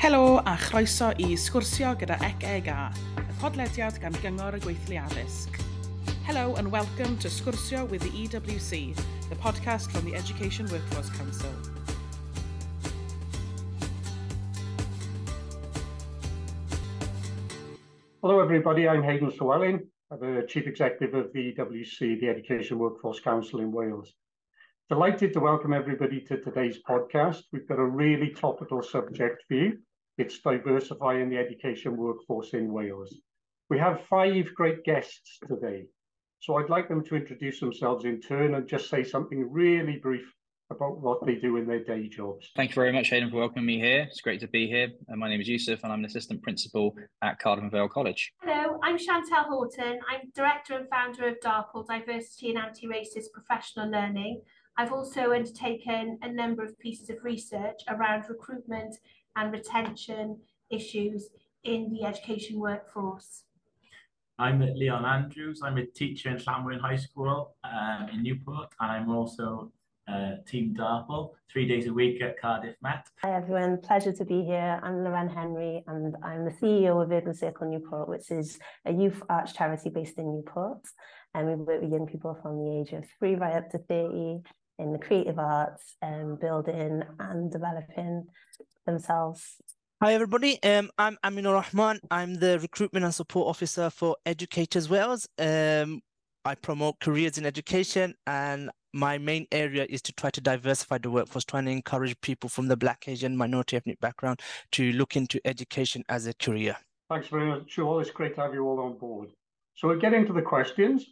Helo a chroeso i sgwrsio gyda ECEG a, y podlediad gan Gyngor y Gweithlu Addysg. Hello and welcome to Sgwrsio with the EWC, the podcast from the Education Workforce Council. Hello everybody, I'm Hayden Llewellyn. I'm the Chief Executive of the EWC, the Education Workforce Council in Wales. Delighted to welcome everybody to today's podcast. We've got a really topical subject for you. It's diversifying the education workforce in Wales. We have five great guests today. So I'd like them to introduce themselves in turn and just say something really brief about what they do in their day jobs. Thank you very much, Hayden, for welcoming me here. It's great to be here. Uh, my name is Yusuf and I'm an assistant principal at Cardiff Vale College. Hello, I'm Chantelle Haughton. I'm director and founder of DARPL, Diversity and Anti-Racist Professional Learning. I've also undertaken a number of pieces of research around recruitment and retention issues in the education workforce. I'm Leon Andrews. I'm a teacher in Llanwern High School um, in Newport, and I'm also uh, Team DARPL, three days a week at Cardiff Met. Hi everyone, pleasure to be here. I'm Loren Henry and I'm the CEO of Urban Circle Newport, which is a youth arts charity based in Newport. And we work with young people from the age of three right up to 30 in the creative arts, um, building and developing themselves. Hi everybody, um, I'm Aminur Rahman. I'm the recruitment and support officer for Educators Wales. Um, I promote careers in education and my main area is to try to diversify the workforce, trying to encourage people from the Black, Asian, minority ethnic background to look into education as a career. Thanks very much, all. It's great to have you all on board. So we'll get into the questions.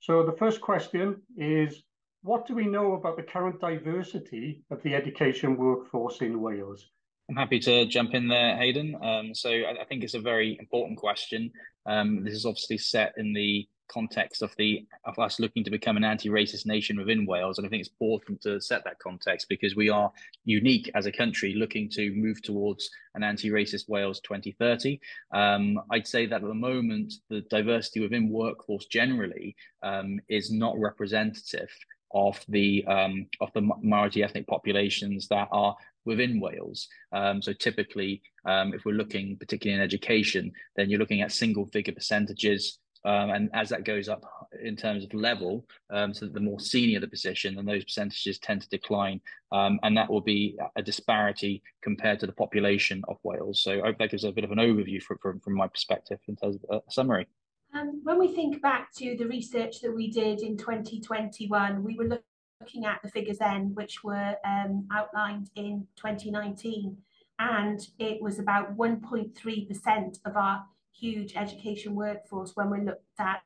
So the first question is, what do we know about the current diversity of the education workforce in Wales? I'm happy to jump in there, Hayden. Um, so I, I, think it's a very important question. Um, this is obviously set in the context of the of us looking to become an anti-racist nation within Wales, and I think it's important to set that context because we are unique as a country looking to move towards an anti-racist Wales 2030. Um, I'd say that at the moment the diversity within workforce generally um, is not representative of the um, of the minority ethnic populations that are within Wales. Um, so typically, um, if we're looking particularly in education, then you're looking at single figure percentages. Um, and as that goes up in terms of level, um, so the more senior the position, then those percentages tend to decline. Um, and that will be a disparity compared to the population of Wales. So I hope that gives a bit of an overview from, from, from my perspective in terms of a summary. Um, when we think back to the research that we did in 2021, we were looking at the figures then, which were um, outlined in 2019, and it was about 1.3% of our huge education workforce when we looked at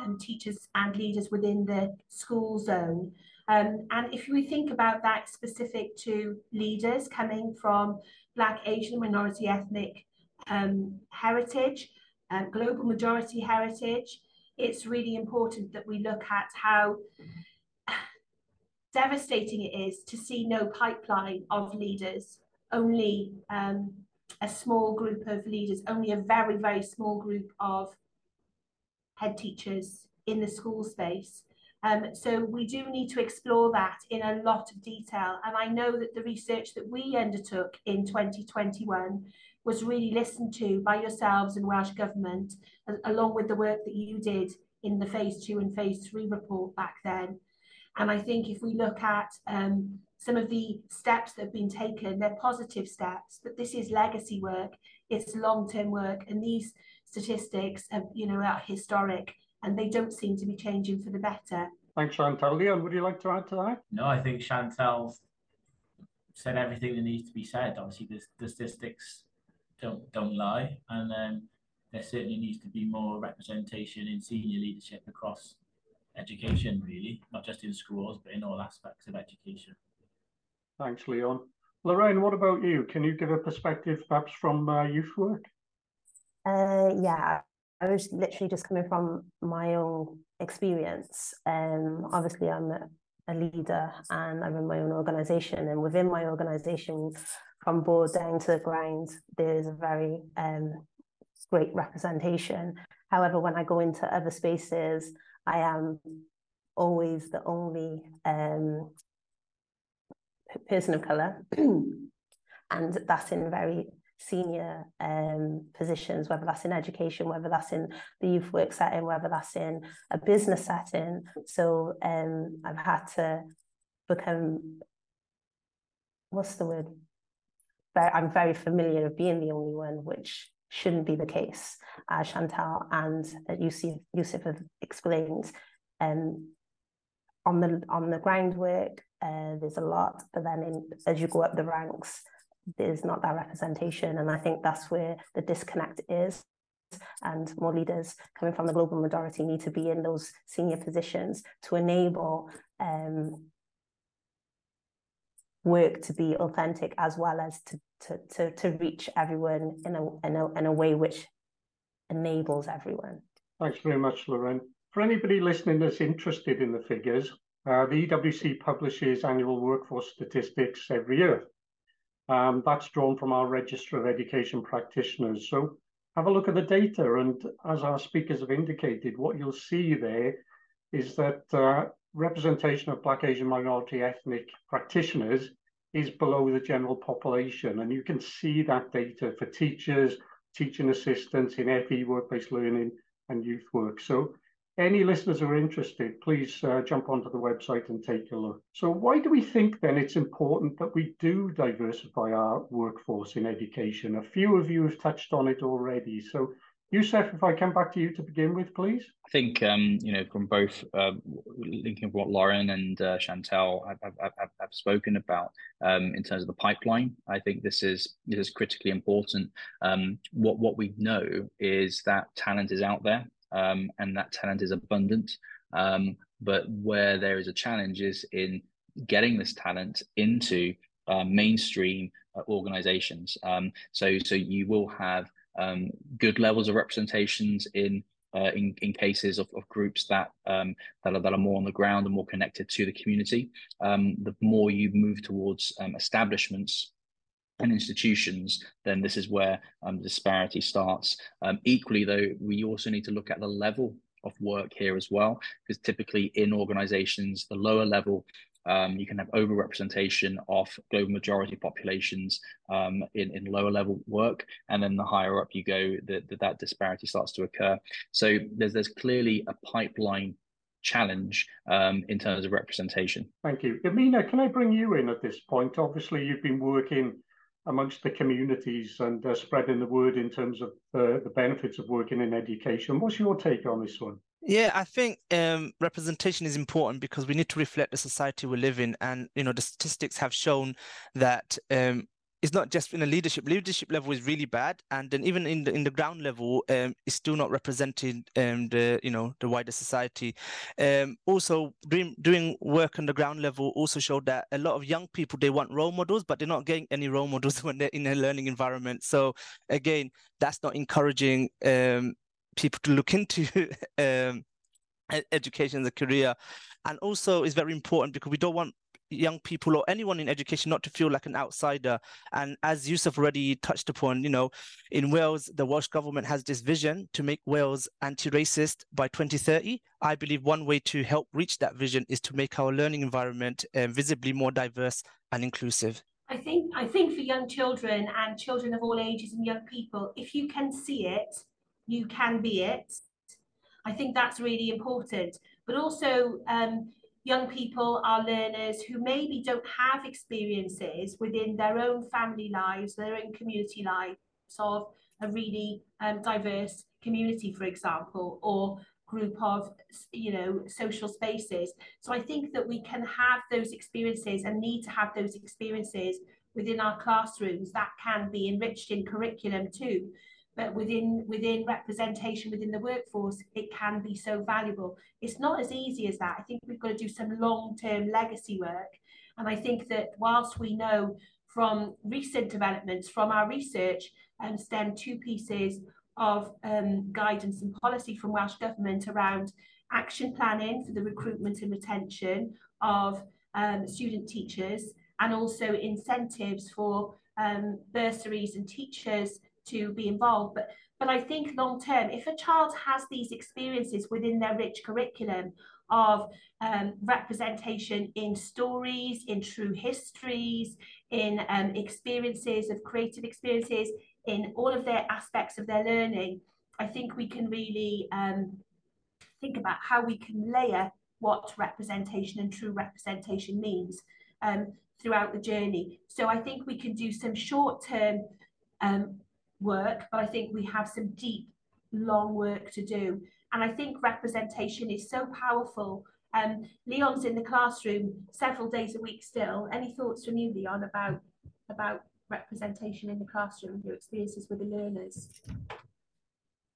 um, teachers and leaders within the school zone. Um, and if we think about that specific to leaders coming from Black, Asian, minority ethnic um, heritage, um, global majority heritage, it's really important that we look at how devastating it is to see no pipeline of leaders, only um, a small group of leaders, only a very, very small group of head teachers in the school space. Um, so we do need to explore that in a lot of detail. And I know that the research that we undertook in 2021 was really listened to by yourselves and Welsh Government, along with the work that you did in the phase two and phase three report back then. And I think if we look at um, some of the steps that have been taken, they're positive steps, but this is legacy work, it's long-term work, and these statistics have, you know, are historic and they don't seem to be changing for the better. Thanks, Chantal. Leon, would you like to add to that? No, I think Chantal said everything that needs to be said. Obviously, the, the statistics don't don't lie, and um, there certainly needs to be more representation in senior leadership across education, really, not just in schools, but in all aspects of education. Thanks, Leon. Lorraine, what about you? Can you give a perspective perhaps from uh, youth work? Uh, yeah, I was literally just coming from my own experience. Um, obviously, I'm a, leader and I run my own organization. And within my organization, from board down to the ground, there's a very um, great representation. However, when I go into other spaces, I am always the only um, person of color. and that's in very senior um, positions, whether that's in education, whether that's in the youth work setting, whether that's in a business setting. So um, I've had to become, what's the word? I'm very familiar of being the only one, which shouldn't be the case. As Chantal and Yusuf, Yusuf have explained, um, on the on the groundwork, uh, there's a lot, but then in, as you go up the ranks, there's not that representation. And I think that's where the disconnect is. And more leaders coming from the global majority need to be in those senior positions to enable um, work to be authentic as well as to, to, to, to reach everyone in a, in, a, in a way which enables everyone. Thanks very much, Lorraine. For anybody listening that's interested in the figures, uh, the EWC publishes annual workforce statistics every year. Um, that's drawn from our Register of Education Practitioners. So have a look at the data. And as our speakers have indicated, what you'll see there is that uh, representation of Black, Asian, minority, ethnic practitioners is below the general population. And you can see that data for teachers, teaching assistants in FE, workplace learning, and youth work. So any listeners who are interested, please uh, jump onto the website and take a look. So why do we think then it's important that we do diversify our workforce in education? A few of you have touched on it already. So Yusuf, if I come back to you to begin with, please. I think, um, you know, from both uh, linking what Lauren and uh, Chantal have, have, have, have, spoken about um, in terms of the pipeline, I think this is this is critically important. Um, what what we know is that talent is out there um, and that talent is abundant. Um, but where there is a challenge is in getting this talent into uh, mainstream uh, organizations. Um, so, so you will have um, good levels of representations in uh, in, in cases of, of groups that um, that are that are more on the ground and more connected to the community. Um, the more you move towards um, establishments and institutions, then this is where um, disparity starts. Um, equally, though, we also need to look at the level of work here as well, because typically in organizations, the lower level, um, you can have overrepresentation of global majority populations um, in, in lower level work. And then the higher up you go, the, that disparity starts to occur. So there's, there's clearly a pipeline challenge um, in terms of representation. Thank you. Amina, can I bring you in at this point? Obviously, you've been working amongst the communities and uh, spreading the word in terms of the, the benefits of working in education. What's your take on this one? Yeah, I think um, representation is important because we need to reflect the society we live in, and you know the statistics have shown that um, it's not just in a leadership leadership level is really bad and then even in the in the ground level um, it's still not representing um, the you know the wider society. Um, also doing doing work on the ground level also showed that a lot of young people they want role models but they're not getting any role models when they're in a learning environment. So again that's not encouraging um, people to look into um, education as a career. And also it's very important because we don't want young people or anyone in education not to feel like an outsider. And as Yusuf already touched upon, you know, in Wales, the Welsh government has this vision to make Wales anti-racist by 2030. I believe one way to help reach that vision is to make our learning environment uh, visibly more diverse and inclusive. I think I think for young children and children of all ages and young people, if you can see it, you can be it. I think that's really important. But also, um, young people are learners who maybe don't have experiences within their own family lives, their own community lives of a really um, diverse community, for example, or group of you know social spaces. So i think that we can have those experiences and need to have those experiences within our classrooms. That can be enriched in curriculum too but within within representation within the workforce it can be so valuable. It's not as easy as that. I think we've got to do some long-term legacy work. And i think that whilst we know from recent developments from our research and um, stem two pieces of um, guidance and policy from welsh government around action planning for the recruitment and retention of um, student teachers and also incentives for um, bursaries and teachers to be involved. But but I think long term, if a child has these experiences within their rich curriculum of um, representation in stories, in true histories, in um, experiences of creative experiences, in all of their aspects of their learning, I think we can really um, think about how we can layer what representation and true representation means um, throughout the journey. So I think we can do some short-term um, work, but I think we have some deep, long work to do. And I think representation is so powerful. Um, Leon's in the classroom several days a week still. Any thoughts from you, Leon, about about representation in the classroom, your experiences with the learners?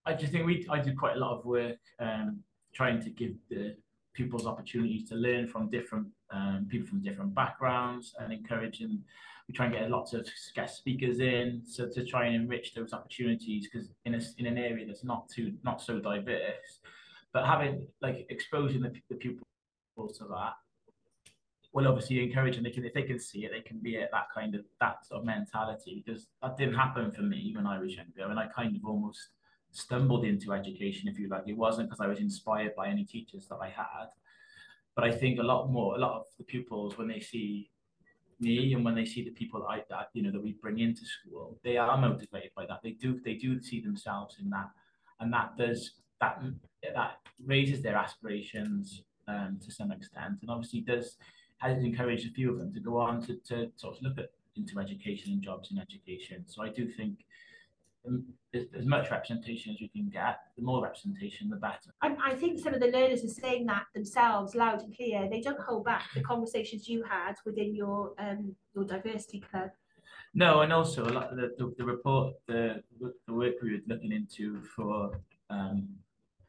I just think we I did quite a lot of work um, trying to give the pupils opportunities to learn from different um, people from different backgrounds and encouraging. We try and get lots of guest speakers in, so to try and enrich those opportunities because in a, in an area that's not too not so diverse, but having like exposing the, the pupils to that will obviously encourage them. They can if they can see it, they can be at that kind of that sort of mentality because that didn't happen for me when I was younger, and I kind of almost stumbled into education, if you like. It wasn't because I was inspired by any teachers that I had, but I think a lot more, a lot of the pupils when they see me and when they see the people that I that you know that we bring into school, they are motivated by that. They do they do see themselves in that, and that does that that raises their aspirations um, to some extent, and obviously does has encouraged a few of them to go on to, to sort of look at into education and jobs in education. So I do think as, as much representation as we can get, the more representation, the better. I, I think some of the learners are saying that themselves loud and clear. They don't hold back the conversations you had within your um, your diversity club. No, and also a lot of the, the, the report, the the work we were looking into for um,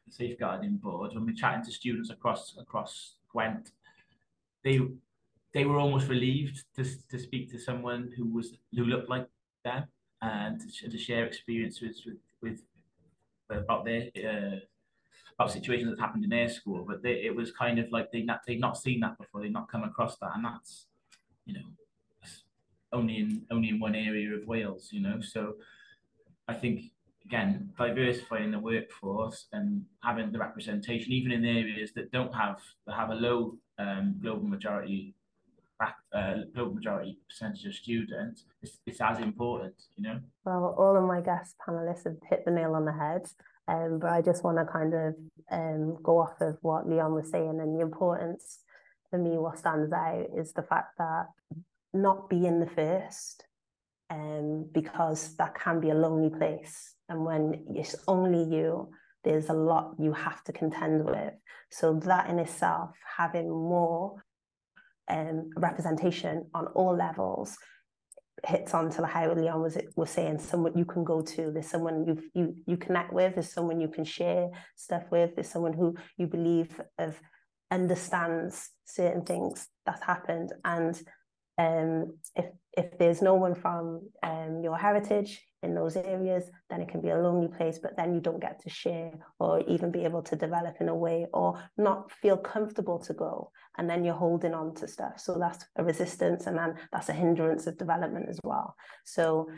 the safeguarding board, when we're chatting to students across across Gwent, they they were almost relieved to, to speak to someone who was who looked like them and to, share experiences with with about their uh, about situations that happened in their school. But they, it was kind of like they not they'd not seen that before. They'd not come across that, and that's you know only in only in one area of Wales. You know, so I think again diversifying the workforce and having the representation even in areas that don't have that have a low um, global majority uh, majority percentage of students, it's, it's as important, you know? Well, all of my guest panelists have hit the nail on the head. Um, but I just want to kind of um, go off of what Leon was saying and the importance for me, what stands out is the fact that not being the first, um, because that can be a lonely place. And when it's only you, there's a lot you have to contend with. So that in itself, having more um, representation on all levels. Hits on to the how Leon was was saying someone you can go to there's someone you you you connect with there's someone you can share stuff with there's someone who you believe of understands certain things that happened. And um, if there's no one from um, your heritage in those areas, then it can be a lonely place, but then you don't get to share or even be able to develop in a way or not feel comfortable to go. And then you're holding on to stuff. So that's a resistance and then that's a hindrance of development as well. So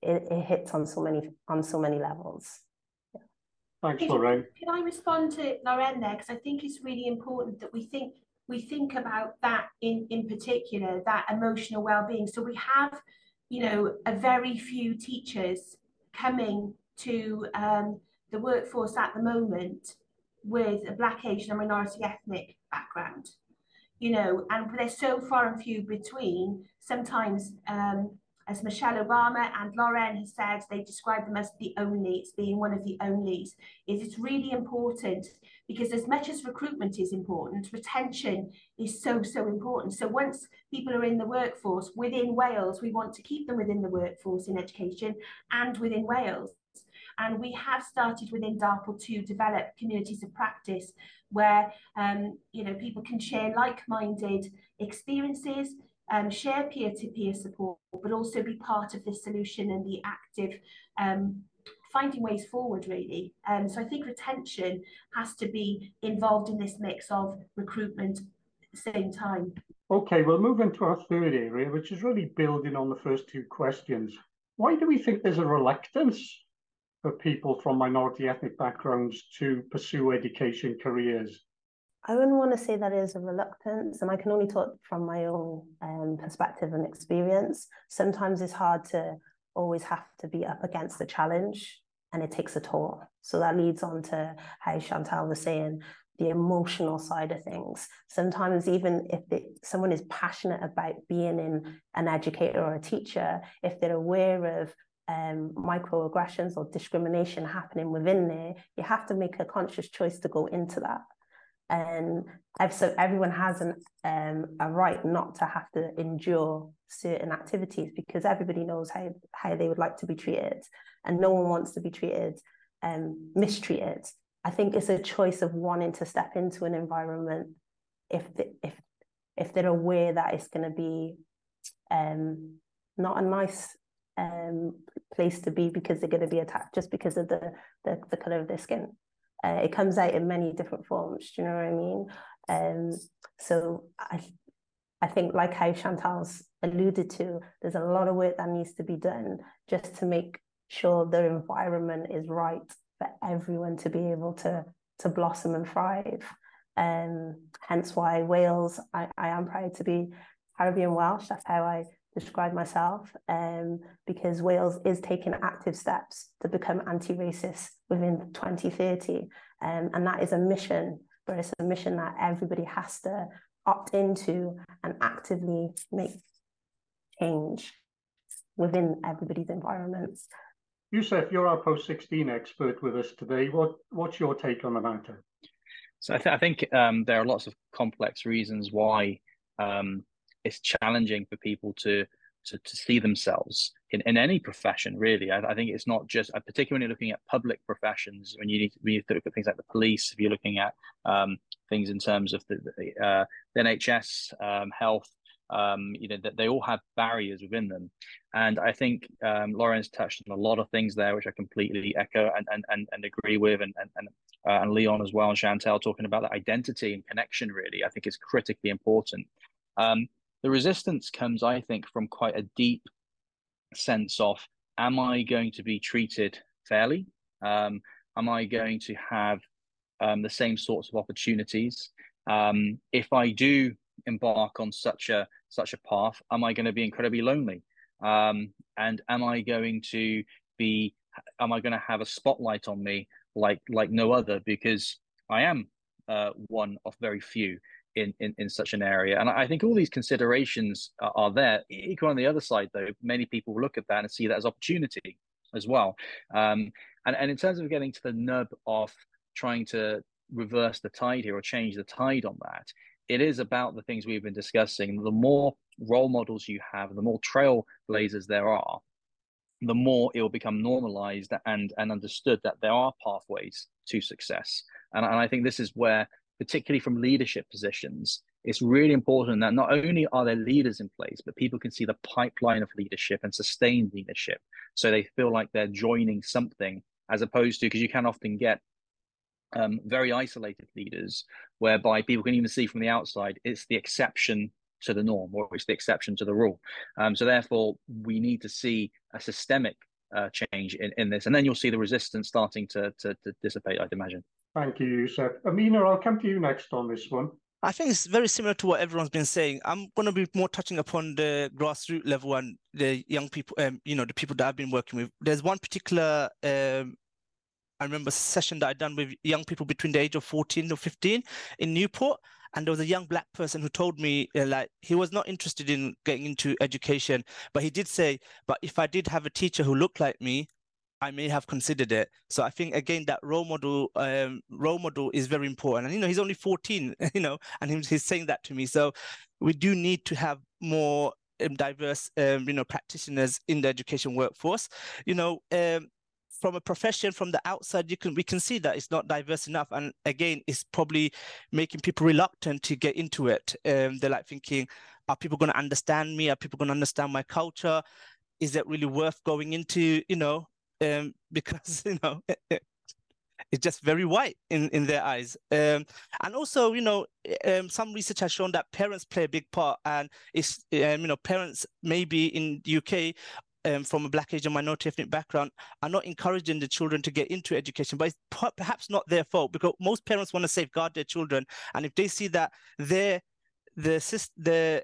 it, it hits on so many on so many levels. Yeah. Thanks, Lorraine. Can I respond to Lorraine there? Because I think it's really important that we think we think about that in, in particular, that emotional well-being. So we have, you know, a very few teachers coming to um, the workforce at the moment with a Black, Asian, and minority ethnic background, you know, and they're so far and few between. Sometimes um, as Michelle Obama and Lauren has said, they describe them as the only, it's being one of the onlys. is It is really important because as much as recruitment is important, retention is so, so important. So once people are in the workforce within Wales, we want to keep them within the workforce in education and within Wales. And we have started within DARPL to develop communities of practice where um, you know people can share like-minded experiences, um, share peer-to-peer support, but also be part of this solution and the active um, finding ways forward really. Um, so I think retention has to be involved in this mix of recruitment at the same time. Okay, we'll move into our third area, which is really building on the first two questions. Why do we think there's a reluctance for people from minority ethnic backgrounds to pursue education careers? I wouldn't want to say that is a reluctance, and I can only talk from my own um, perspective and experience. Sometimes it's hard to always have to be up against the challenge, and it takes a toll. So that leads on to how Chantal was saying the emotional side of things. Sometimes, even if it, someone is passionate about being in an educator or a teacher, if they're aware of um, microaggressions or discrimination happening within there, you have to make a conscious choice to go into that and so everyone has an um, a right not to have to endure certain activities because everybody knows how how they would like to be treated and no one wants to be treated um, mistreated. I think it's a choice of wanting to step into an environment if the, if if they're aware that it's going to be um, not a nice um, place to be because they're going to be attacked just because of the, the the color of their skin uh, it comes out in many different forms. Do you know what I mean? Um, so I, I think like how Chantal's alluded to, there's a lot of work that needs to be done just to make sure the environment is right for everyone to be able to to blossom and thrive. Um, hence why Wales, I, I am proud to be Caribbean Welsh. That's how I describe myself um, because Wales is taking active steps to become anti-racist within 2030 um, and that is a mission but it's a mission that everybody has to opt into and actively make change within everybody's environments. Yusuf, you're our post-16 expert with us today. What, what's your take on the matter? So I, th- I think um, there are lots of complex reasons why um, it's challenging for people to to, to see themselves in, in any profession really. I, I think it's not just uh, particularly looking at public professions when you need to, when you look at things like the police if you're looking at um, things in terms of the, the, uh, the nhs um, health um, you know that they all have barriers within them. And i think um, lauren's touched on a lot of things there which i completely echo and and, and, and agree with and and, and, uh, and leon as well and chantal talking about the identity and connection really i think is critically important. Um, the resistance comes, I think, from quite a deep sense of am I going to be treated fairly? Um, am I going to have um, the same sorts of opportunities? Um, if I do embark on such a such a path, am I going to be incredibly lonely? Um, and am I going to be am I going to have a spotlight on me like like no other because I am uh, one of very few in, in, in such an area. And I think all these considerations are, are there. Equal on the other side, though, many people look at that and see that as opportunity as well. Um, and, and in terms of getting to the nub of trying to reverse the tide here or change the tide on that, it is about the things we've been discussing. The more role models you have, the more trailblazers there are, the more it will become normalized and, and understood that there are pathways to success. And, and I think this is where particularly from leadership positions, it's really important that not only are there leaders in place, but people can see the pipeline of leadership and sustained leadership. So they feel like they're joining something as opposed to, because you can often get um, very isolated leaders whereby people can even see from the outside it's the exception to the norm or it's the exception to the rule. Um, so therefore, we need to see a systemic uh, change in, in this, and then you'll see the resistance starting to, to, to dissipate, I'd imagine. Thank you, Yusuf. Amina, I'll come to you next on this one. I think it's very similar to what everyone's been saying. I'm going to be more touching upon the grassroots level and the young people, um, you know, the people that I've been working with. There's one particular, um, I remember session that I done with young people between the age of 14 or 15 in Newport. And there was a young black person who told me uh, like he was not interested in getting into education, but he did say, but if I did have a teacher who looked like me, I may have considered it. So I think again that role model um, role model is very important. And you know he's only 14, you know, and he's, he's saying that to me. So we do need to have more um, diverse um, you know practitioners in the education workforce. You know. Um, from a profession from the outside you can we can see that it's not diverse enough and again it's probably making people reluctant to get into it um, they're like thinking are people going to understand me are people going to understand my culture is it really worth going into you know um, because you know it's just very white in in their eyes. Um, and also you know um, some research has shown that parents play a big part and it's um, you know parents maybe in the uk um, from a Black Asian minority ethnic background are not encouraging the children to get into education, but it's perhaps not their fault because most parents want to safeguard their children, and if they see that their the the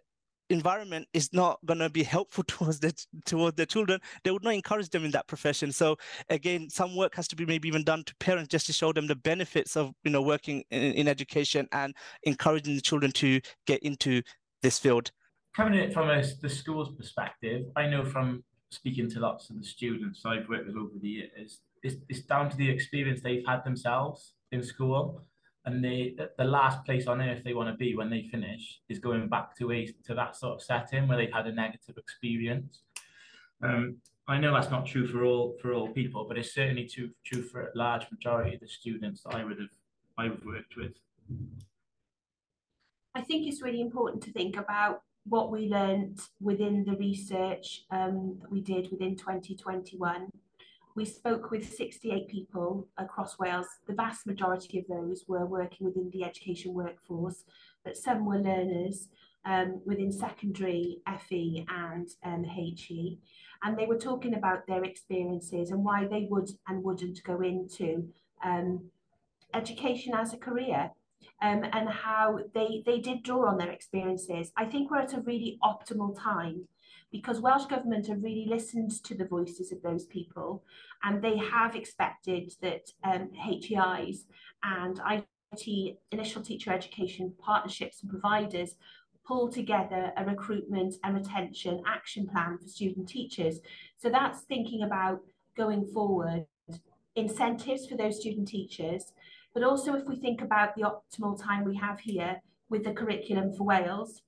environment is not going to be helpful towards the towards the children they would not encourage them in that profession. So again some work has to be maybe even done to parents just to show them the benefits of you know working in, in education and encouraging the children to get into this field. Coming it from a, the school's perspective i know from speaking to lots of the students i've worked with over the years it's, it's down to the experience they've had themselves in school and they the last place on earth they want to be when they finish is going back to a to that sort of setting where they've had a negative experience. Um, I know that's not true for all for all people, but it's certainly true true for a large majority of the students that I would have I would worked with. I think it's really important to think about what we learned within the research um, that we did within 2021 we spoke with 68 people across Wales. The vast majority of those were working within the education workforce, but some were learners um, within secondary, FE and um, HE. And they were talking about their experiences and why they would and wouldn't go into um, education as a career. Um, and how they, they did draw on their experiences. I think we're at a really optimal time because Welsh Government have really listened to the voices of those people and they have expected that um, HEIs and IT initial teacher education partnerships and providers pull together a recruitment and retention action plan for student teachers. So that's thinking about going forward incentives for those student teachers, but also if we think about the optimal time we have here with the curriculum for Wales,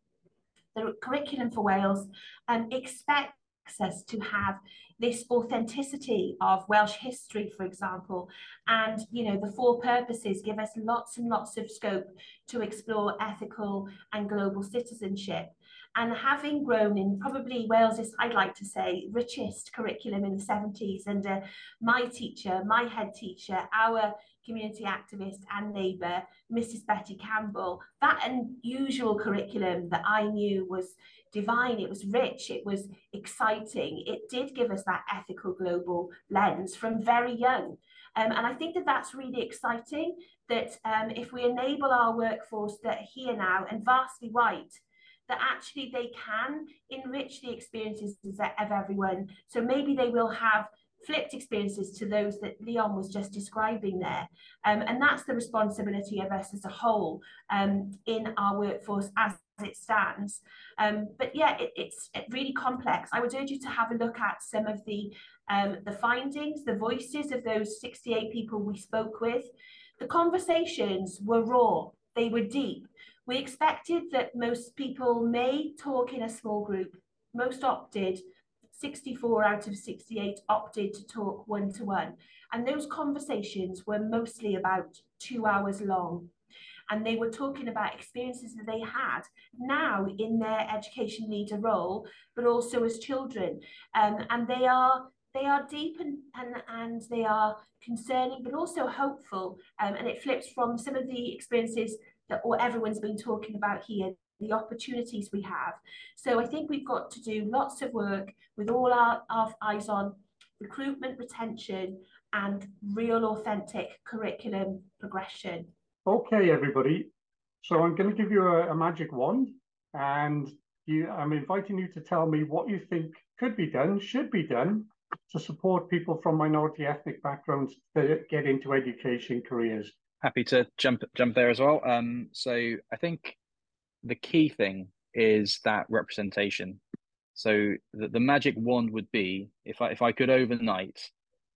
the curriculum for Wales um, expects us to have this authenticity of Welsh history, for example, and you know the four purposes give us lots and lots of scope to explore ethical and global citizenship. And having grown in probably Wales's, I'd like to say, richest curriculum in the 70s under my teacher, my head teacher, our community activist and neighbour, Mrs. Betty Campbell, that unusual curriculum that I knew was divine, it was rich, it was exciting. It did give us that ethical global lens from very young. Um, and I think that that's really exciting that um, if we enable our workforce that are here now and vastly white, that actually they can enrich the experiences of everyone. So maybe they will have flipped experiences to those that Leon was just describing there. Um, and that's the responsibility of us as a whole um, in our workforce as it stands. Um, but yeah, it, it's really complex. I would urge you to have a look at some of the, um, the findings, the voices of those 68 people we spoke with. The conversations were raw, they were deep. We expected that most people may talk in a small group, most opted 64 out of 68 opted to talk one to one. And those conversations were mostly about two hours long. And they were talking about experiences that they had now in their education leader role, but also as children. Um, and they are they are deep and, and, and they are concerning, but also hopeful. Um, and it flips from some of the experiences that or everyone's been talking about here the opportunities we have. So I think we've got to do lots of work with all our, our eyes on recruitment, retention, and real authentic curriculum progression. Okay, everybody. So I'm going to give you a, a magic wand, and you, I'm inviting you to tell me what you think could be done, should be done, to support people from minority ethnic backgrounds to get into education careers. Happy to jump jump there as well. Um, so I think the key thing is that representation. So the, the magic wand would be if I if I could overnight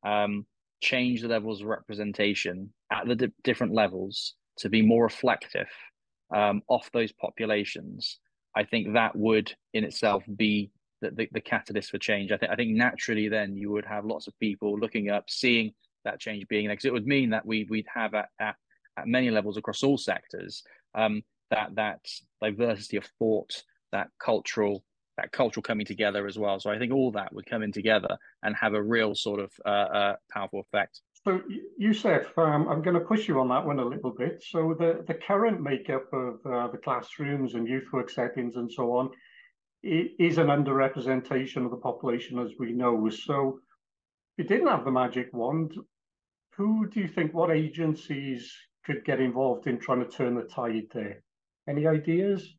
um, change the levels of representation at the di- different levels to be more reflective um, off those populations. I think that would in itself be the, the, the catalyst for change. I think I think naturally then you would have lots of people looking up, seeing that change being there because it would mean that we we'd have at, at, at many levels across all sectors um, that that diversity of thought, that cultural that cultural coming together as well. So I think all that would come in together and have a real sort of uh, uh, powerful effect. So Yusuf, um, I'm going to push you on that one a little bit. So the, the current makeup of uh, the classrooms and youth work settings and so on, is an underrepresentation of the population, as we know. So, you didn't have the magic wand, who do you think, what agencies could get involved in trying to turn the tide there? Any ideas?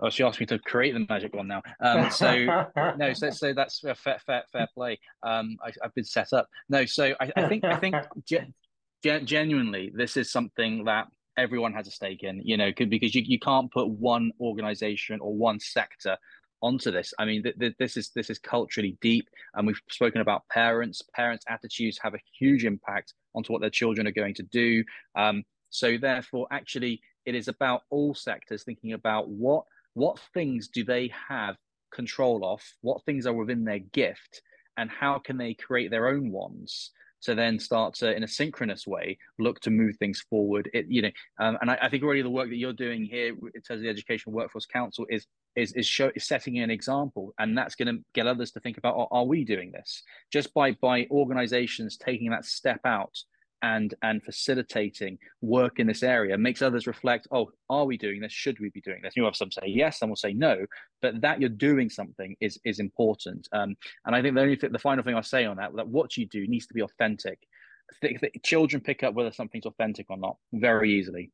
Oh, she asked me to create the magic one now. Um, so no, so so that's fair, fair, fair play. Um, I, have been set up. No, so I, I think I think ge- genuinely, this is something that everyone has a stake in. You know, because you, you can't put one organization or one sector onto this. I mean, th- th- this is this is culturally deep, and we've spoken about parents. Parents' attitudes have a huge impact onto what their children are going to do. Um, so therefore, actually, it is about all sectors thinking about what what things do they have control of, what things are within their gift, and how can they create their own ones to then start to, in a synchronous way, look to move things forward. It, you know, um, and I, I, think already the work that you're doing here in terms of the Education Workforce Council is is is, show, is setting an example, and that's going to get others to think about: are, are we doing this? Just by by organisations taking that step out and and facilitating work in this area makes others reflect oh are we doing this? Should we be doing this? You have some say yes some will say no but that you're doing something is is important. Um, and i think the only thing, the final thing i'll say on that that what you do needs to be authentic. Th- th- children pick up whether something's authentic or not very easily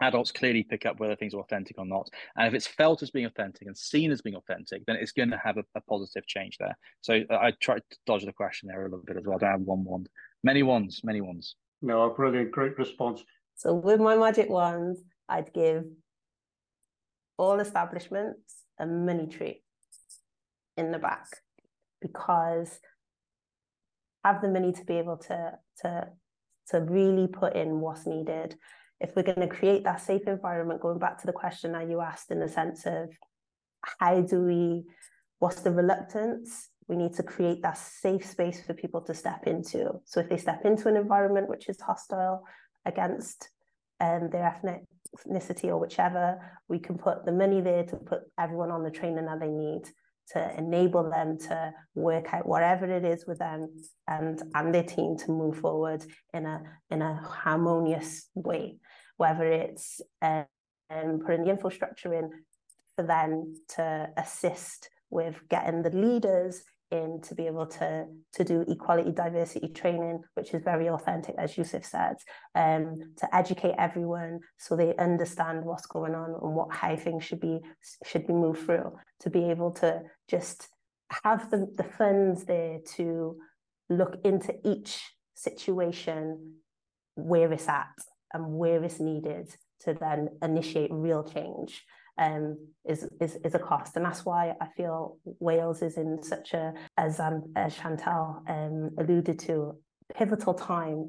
adults clearly pick up whether things are authentic or not. And if it's felt as being authentic and seen as being authentic, then it's going to have a, a positive change there. So uh, I tried to dodge the question there a little bit as well. I don't have one wand. Many ones, many ones. No, a brilliant, great response. So with my magic wand, I'd give all establishments a mini tree in the back because have the money to be able to to to really put in what's needed. If we're going to create that safe environment, going back to the question that you asked in the sense of how do we, what's the reluctance? we need to create that safe space for people to step into. So if they step into an environment which is hostile against um, their ethnicity or whichever, we can put the money there to put everyone on the training that they need to enable them to work out whatever it is with them and and their team to move forward in a in a harmonious way, whether it's um, putting the infrastructure in for them to assist with getting the leaders in to be able to to do equality diversity training which is very authentic as yusuf said um to educate everyone so they understand what's going on and what how things should be should be moved through to be able to just have the, the funds there to look into each situation where it's at and where it's needed to then initiate real change um, is, is is a cost, and that's why I feel Wales is in such a, as um, as Chantal um, alluded to, pivotal time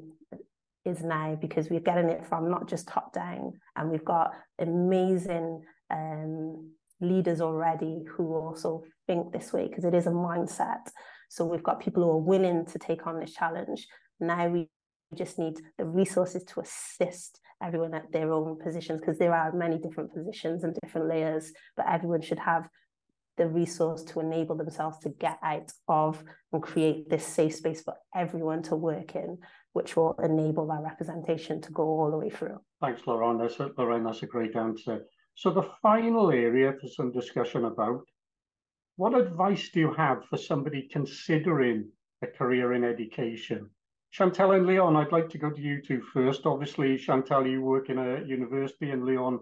is now because we're getting it from not just top down, and we've got amazing um, leaders already who also think this way because it is a mindset. So we've got people who are willing to take on this challenge. Now we just need the resources to assist everyone at their own positions because there are many different positions and different layers, but everyone should have the resource to enable themselves to get out of and create this safe space for everyone to work in, which will enable that representation to go all the way through. Thanks, Lauren. That's a, Lauren, that's a great answer. So the final area for some discussion about, what advice do you have for somebody considering a career in education? Chantal and Leon, I'd like to go to you two first. Obviously, Chantal, you work in a university and Leon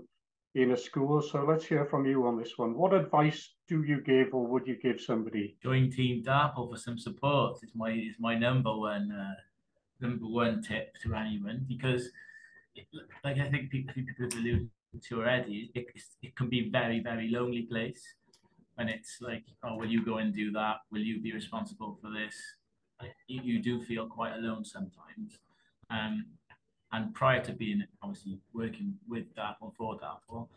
in a school. So let's hear from you on this one. What advice do you give or would you give somebody? Join Team DARPL for some support is my is my number one uh, number one tip to anyone because it, like I think people, people have alluded to already, it, it can be very, very lonely place. And it's like, oh, will you go and do that? Will you be responsible for this? You, you do feel quite alone sometimes. Um, and prior to being obviously working with DARPL for DARPL,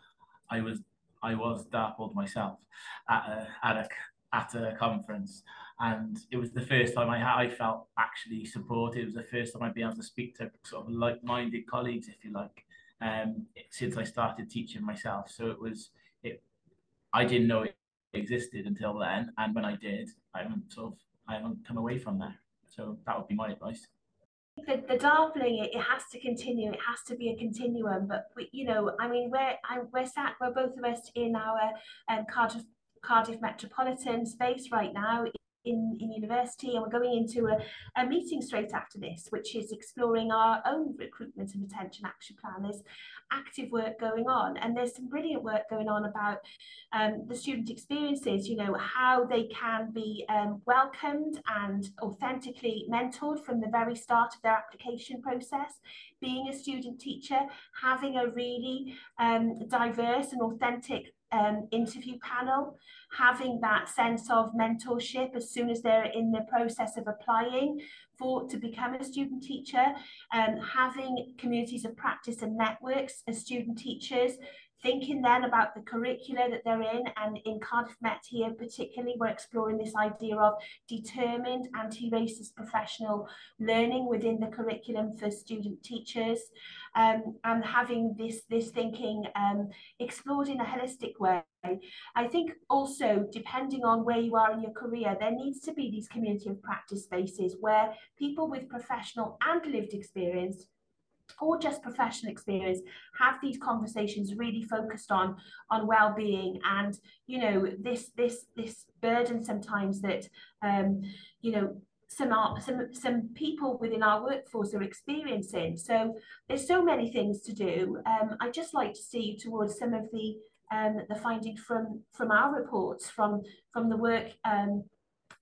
I was I was DARPLed myself at a, at a at a conference, and it was the first time I I felt actually supported. It was the first time I'd been able to speak to sort of like-minded colleagues, if you like, um, since I started teaching myself. So it was it. I didn't know it existed until then, and when I did, I sort of I haven't come away from that. So that would be my advice. The, the darpling, it, it has to continue. It has to be a continuum. But we, you know, I mean, we're I, we're sat, we're both of us in our um, Cardiff Cardiff metropolitan space right now in, in university and we're going into a, a meeting straight after this which is exploring our own recruitment and retention action plan. There's active work going on and there's some brilliant work going on about um, the student experiences you know how they can be um, welcomed and authentically mentored from the very start of their application process. Being a student teacher having a really um, diverse and authentic um, interview panel, having that sense of mentorship as soon as they're in the process of applying for to become a student teacher, um, having communities of practice and networks as student teachers, thinking then about the curricula that they're in and in Cardiff Met here particularly we're exploring this idea of determined anti-racist professional learning within the curriculum for student teachers um, and having this this thinking um, explored in a holistic way. I think also depending on where you are in your career there needs to be these community of practice spaces where people with professional and lived experience or just professional experience have these conversations really focused on on well-being and you know this this this burden sometimes that um you know some are, some some people within our workforce are experiencing. So there's so many things to do. Um i just like to see towards some of the um the findings from from our reports from from the work um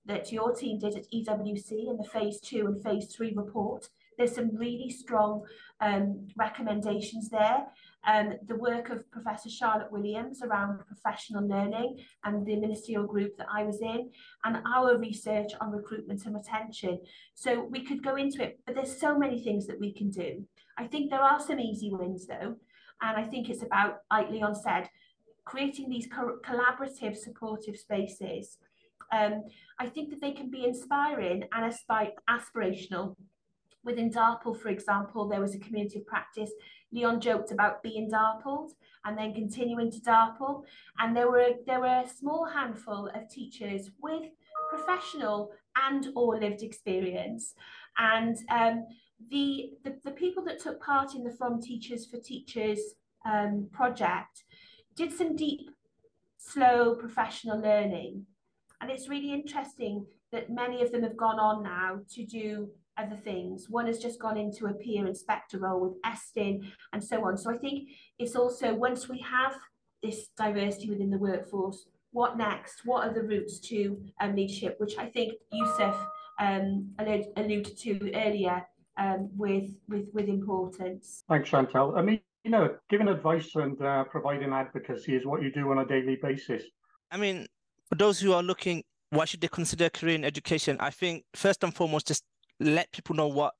that your team did at EWC in the phase two and phase three report there's some really strong um, recommendations there. Um, the work of Professor Charlotte Williams around professional learning and the ministerial group that I was in, and our research on recruitment and retention. So we could go into it, but there's so many things that we can do. I think there are some easy wins though, and I think it's about, like Leon said, creating these co collaborative, supportive spaces. Um, I think that they can be inspiring and aspirational Within DARPL, for example, there was a community of practice. Leon joked about being Dartpooled and then continuing to DARPL. And there were there were a small handful of teachers with professional and or lived experience. And um, the, the, the people that took part in the From Teachers for Teachers um, project did some deep, slow professional learning. And it's really interesting that many of them have gone on now to do other things. One has just gone into a peer inspector role with Estyn and so on. So I think it's also once we have this diversity within the workforce, what next? What are the routes to um, leadership, which I think Yusuf um, alluded to earlier um, with, with, with importance. Thanks, Chantelle. I mean, you know, giving advice and uh, providing advocacy is what you do on a daily basis. I mean, for those who are looking, why should they consider a career in education? I think first and foremost, just let people know what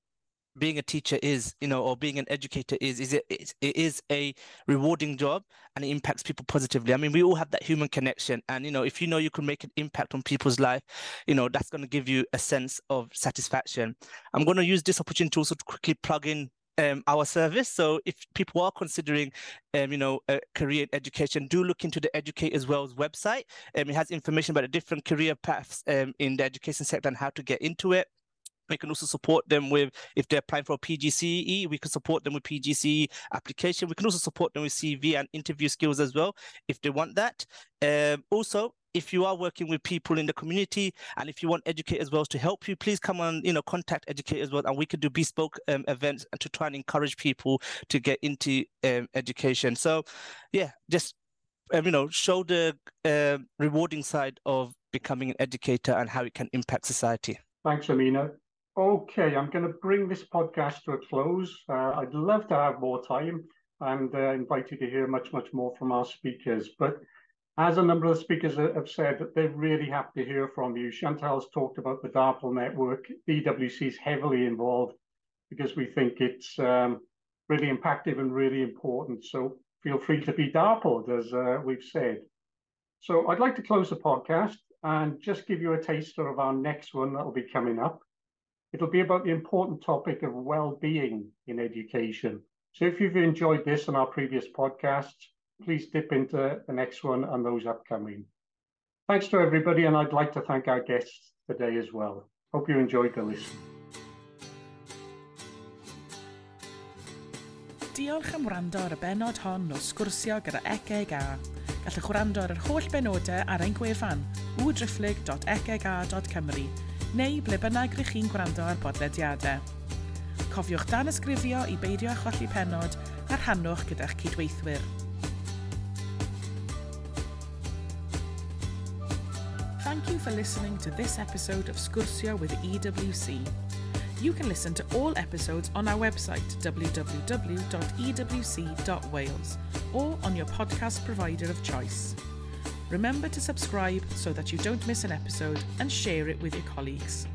being a teacher is, you know, or being an educator is, is it, it is a rewarding job and it impacts people positively. I mean, we all have that human connection. And, you know, if you know you can make an impact on people's life, you know, that's going to give you a sense of satisfaction. I'm going to use this opportunity to also to quickly plug in um, our service. So if people are considering, um, you know, a career in education, do look into the Educators Wales website. Um, it has information about the different career paths um, in the education sector and how to get into it. We can also support them with, if they're applying for a PGCE, we can support them with PGCE application. We can also support them with CV and interview skills as well, if they want that. Um, also, if you are working with people in the community and if you want Educators Wales to help you please come on you know contact Educators Wales and we can do bespoke um, events to try and encourage people to get into um, education so yeah just um, you know show the uh, rewarding side of becoming an educator and how it can impact society thanks amina Okay, I'm going to bring this podcast to a close. Uh, I'd love to have more time and uh, invite you to hear much, much more from our speakers. But as a number of speakers have said, they're really happy to hear from you. Chantelle's talked about the DARPL network. EWC is heavily involved because we think it's um, really impactful and really important. So feel free to be Dartpooled, as uh, we've said. So I'd like to close the podcast and just give you a taster of our next one that will be coming up. It'll be about the important topic of well-being in education. So if you've enjoyed this and our previous podcasts, please dip into the next one and those upcoming. Thanks to everybody, and I'd like to thank our guests today as well. Hope you enjoyed the listen. Diolch am wrando ar y benod hon o sgwrsio gyda CGA. Gallwch wrando ar yr holl benodau ar ein gwefan neu ble bynnag rych chi'n gwrando ar bodlediadau. Cofiwch dan ysgrifio i beidio â cholli penod a rhannwch gyda'ch cydweithwyr. Thank you for listening to this episode of Scursio with EWC. You can listen to all episodes on our website www.ewc.wales or on your podcast provider of choice. Remember to subscribe so that you don't miss an episode and share it with your colleagues.